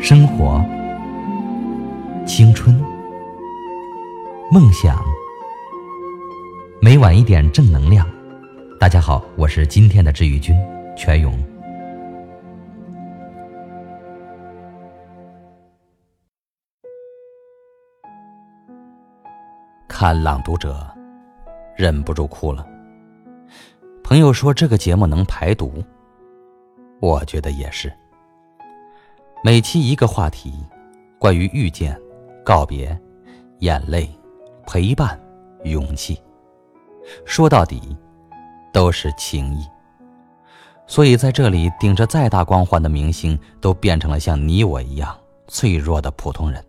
生活、青春、梦想，每晚一点正能量。大家好，我是今天的治愈君全勇。看《朗读者》，忍不住哭了。朋友说这个节目能排毒，我觉得也是。每期一个话题，关于遇见、告别、眼泪、陪伴、勇气，说到底都是情谊。所以在这里，顶着再大光环的明星，都变成了像你我一样脆弱的普通人。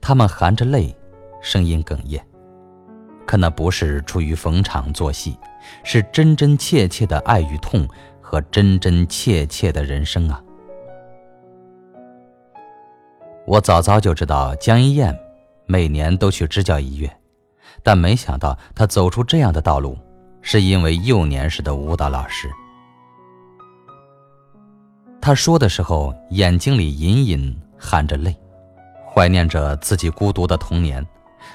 他们含着泪，声音哽咽。可那不是出于逢场作戏，是真真切切的爱与痛和真真切切的人生啊！我早早就知道江一燕每年都去支教一月，但没想到她走出这样的道路，是因为幼年时的舞蹈老师。他说的时候，眼睛里隐隐含着泪，怀念着自己孤独的童年。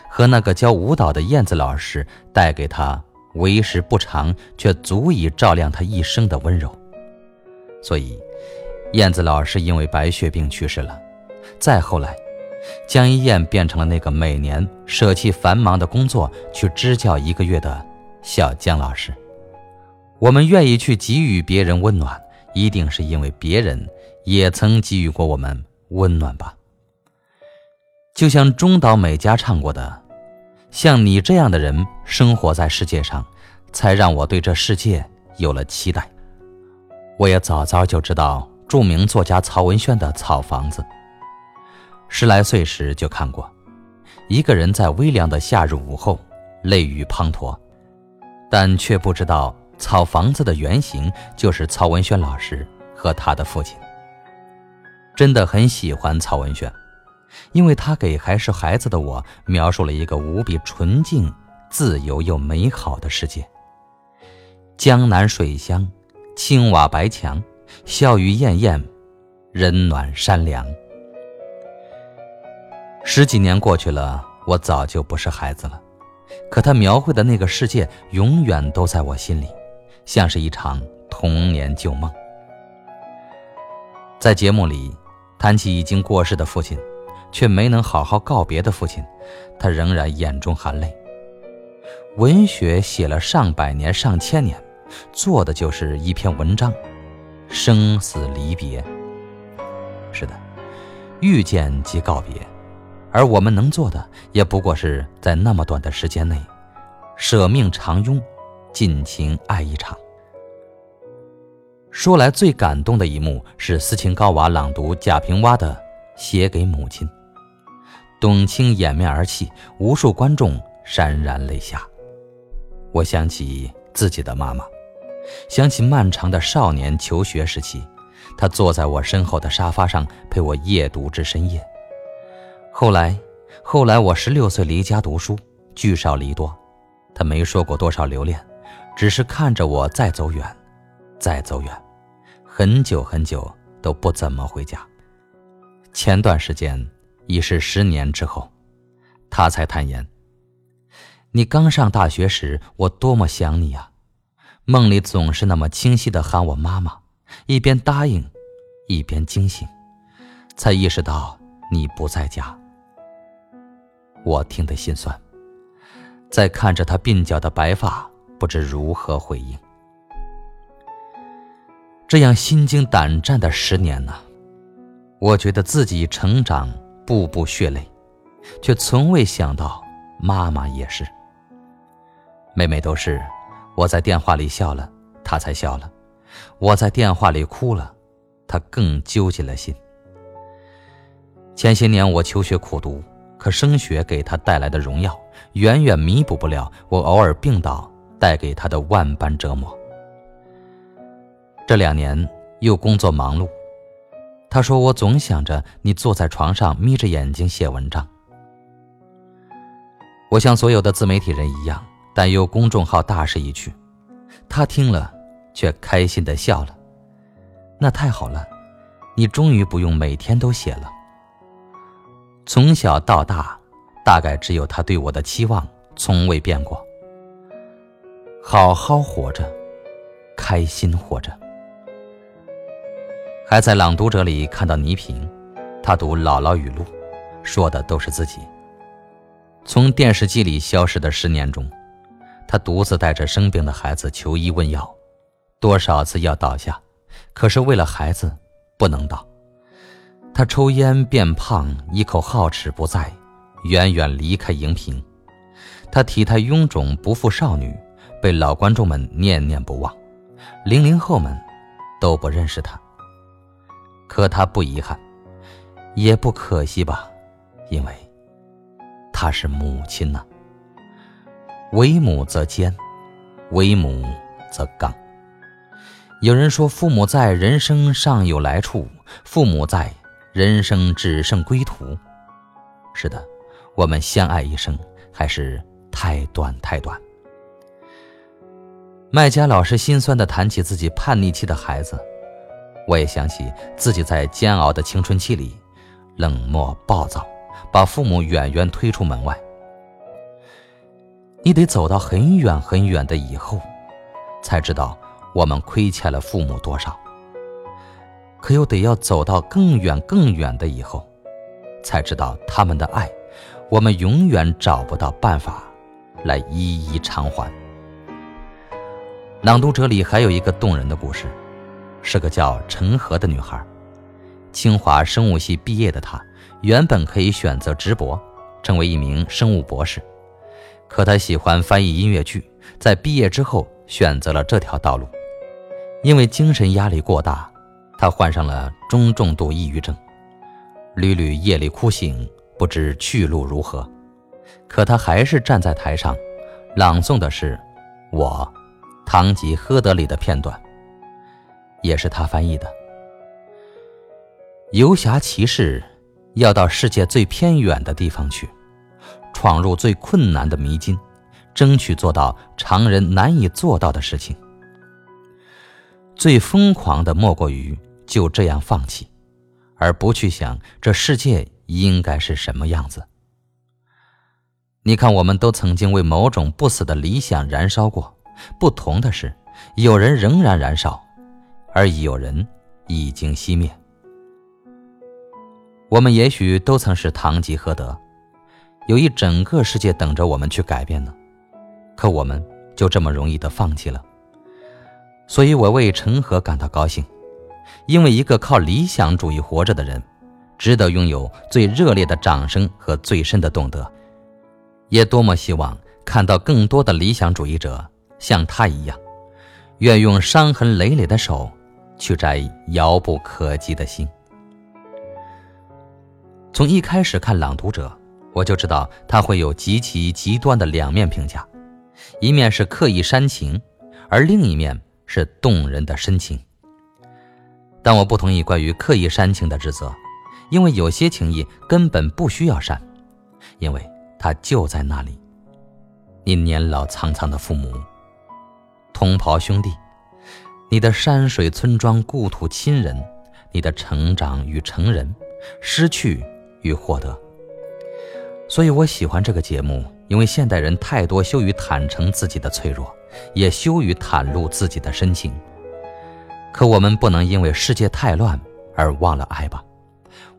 和那个教舞蹈的燕子老师带给他为时不长却足以照亮他一生的温柔，所以，燕子老师因为白血病去世了。再后来，江一燕变成了那个每年舍弃繁忙的工作去支教一个月的小江老师。我们愿意去给予别人温暖，一定是因为别人也曾给予过我们温暖吧。就像中岛美嘉唱过的：“像你这样的人生活在世界上，才让我对这世界有了期待。”我也早早就知道著名作家曹文轩的《草房子》。十来岁时就看过，一个人在微凉的夏日午后，泪雨滂沱，但却不知道草房子的原型就是曹文轩老师和他的父亲。真的很喜欢曹文轩。因为他给还是孩子的我描述了一个无比纯净、自由又美好的世界。江南水乡，青瓦白墙，笑语晏晏，人暖山凉。十几年过去了，我早就不是孩子了，可他描绘的那个世界永远都在我心里，像是一场童年旧梦。在节目里，谈起已经过世的父亲。却没能好好告别的父亲，他仍然眼中含泪。文学写了上百年、上千年，做的就是一篇文章，生死离别。是的，遇见即告别，而我们能做的，也不过是在那么短的时间内，舍命长拥，尽情爱一场。说来最感动的一幕是斯琴高娃朗读贾平凹的《写给母亲》。董卿掩面而泣，无数观众潸然泪下。我想起自己的妈妈，想起漫长的少年求学时期，她坐在我身后的沙发上陪我夜读至深夜。后来，后来我十六岁离家读书，聚少离多，他没说过多少留恋，只是看着我再走远，再走远，很久很久都不怎么回家。前段时间。已是十年之后，他才坦言：“你刚上大学时，我多么想你啊！梦里总是那么清晰的喊我妈妈，一边答应，一边惊醒，才意识到你不在家。我听得心酸，在看着他鬓角的白发，不知如何回应。这样心惊胆战的十年呢，我觉得自己成长。”步步血泪，却从未想到妈妈也是。每每都是我在电话里笑了，她才笑了；我在电话里哭了，她更揪紧了心。前些年我求学苦读，可升学给他带来的荣耀，远远弥补不了我偶尔病倒带给他的万般折磨。这两年又工作忙碌。他说：“我总想着你坐在床上眯着眼睛写文章。我像所有的自媒体人一样，担忧公众号大势已去。他听了，却开心的笑了。那太好了，你终于不用每天都写了。从小到大，大概只有他对我的期望从未变过。好好活着，开心活着。还在《朗读者》里看到倪萍，她读姥姥语录，说的都是自己。从电视机里消失的十年中，她独自带着生病的孩子求医问药，多少次要倒下，可是为了孩子，不能倒。她抽烟变胖，一口皓齿不在，远远离开荧屏。她体态臃肿，不复少女。被老观众们念念不忘，零零后们都不认识他。可他不遗憾，也不可惜吧，因为他是母亲呐。为母则坚，为母则刚。有人说，父母在，人生尚有来处；父母在，人生只剩归途。是的，我们相爱一生，还是太短太短。麦家老师心酸地谈起自己叛逆期的孩子，我也想起自己在煎熬的青春期里，冷漠暴躁，把父母远远推出门外。你得走到很远很远的以后，才知道我们亏欠了父母多少。可又得要走到更远更远的以后，才知道他们的爱，我们永远找不到办法来一一偿还。朗读者里还有一个动人的故事，是个叫陈和的女孩。清华生物系毕业的她，原本可以选择直博，成为一名生物博士。可她喜欢翻译音乐剧，在毕业之后选择了这条道路。因为精神压力过大，他患上了中重度抑郁症，屡屡夜里哭醒，不知去路如何。可他还是站在台上，朗诵的是我。《堂吉诃德》里的片段，也是他翻译的。游侠骑士要到世界最偏远的地方去，闯入最困难的迷津，争取做到常人难以做到的事情。最疯狂的莫过于就这样放弃，而不去想这世界应该是什么样子。你看，我们都曾经为某种不死的理想燃烧过。不同的是，有人仍然燃烧，而有人已经熄灭。我们也许都曾是堂吉诃德，有一整个世界等着我们去改变呢，可我们就这么容易的放弃了。所以我为陈和感到高兴，因为一个靠理想主义活着的人，值得拥有最热烈的掌声和最深的懂得。也多么希望看到更多的理想主义者。像他一样，愿用伤痕累累的手去摘遥不可及的心。从一开始看《朗读者》，我就知道他会有极其极端的两面评价：一面是刻意煽情，而另一面是动人的深情。但我不同意关于刻意煽情的指责，因为有些情谊根本不需要煽，因为它就在那里。你年老苍苍的父母。同袍兄弟，你的山水村庄、故土亲人，你的成长与成人，失去与获得。所以我喜欢这个节目，因为现代人太多羞于坦诚自己的脆弱，也羞于袒露自己的深情。可我们不能因为世界太乱而忘了爱吧？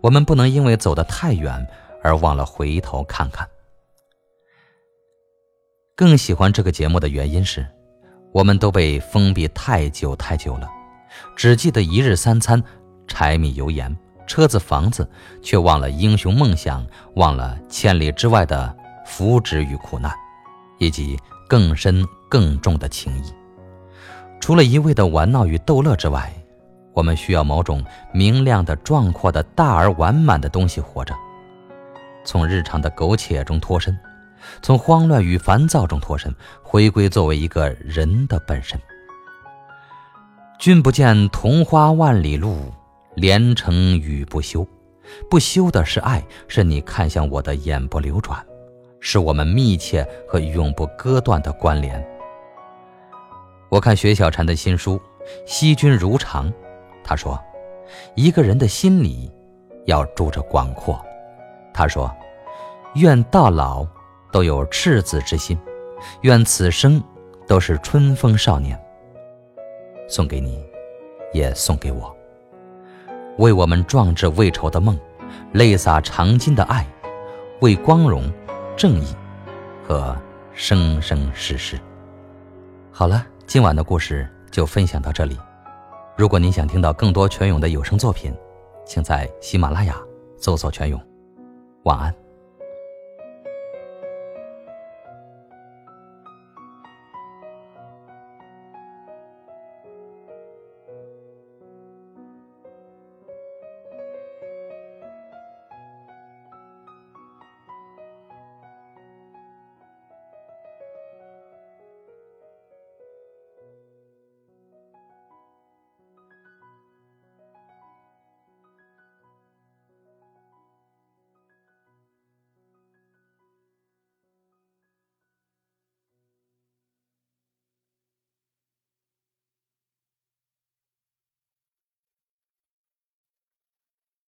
我们不能因为走得太远而忘了回头看看。更喜欢这个节目的原因是。我们都被封闭太久太久了，只记得一日三餐、柴米油盐、车子房子，却忘了英雄梦想，忘了千里之外的福祉与苦难，以及更深更重的情谊。除了一味的玩闹与逗乐之外，我们需要某种明亮的、壮阔的、大而完满的东西活着，从日常的苟且中脱身。从慌乱与烦躁中脱身，回归作为一个人的本身。君不见桐花万里路，连城雨不休。不休的是爱，是你看向我的眼不流转，是我们密切和永不割断的关联。我看薛小婵的新书《惜君如常》，他说：“一个人的心里要住着广阔。他说：“愿到老都有赤子之心，愿此生都是春风少年。”送给你，也送给我。为我们壮志未酬的梦，泪洒长金的爱，为光荣、正义和生生世世。好了，今晚的故事就分享到这里。如果您想听到更多全勇的有声作品，请在喜马拉雅搜索“全勇”。晚安。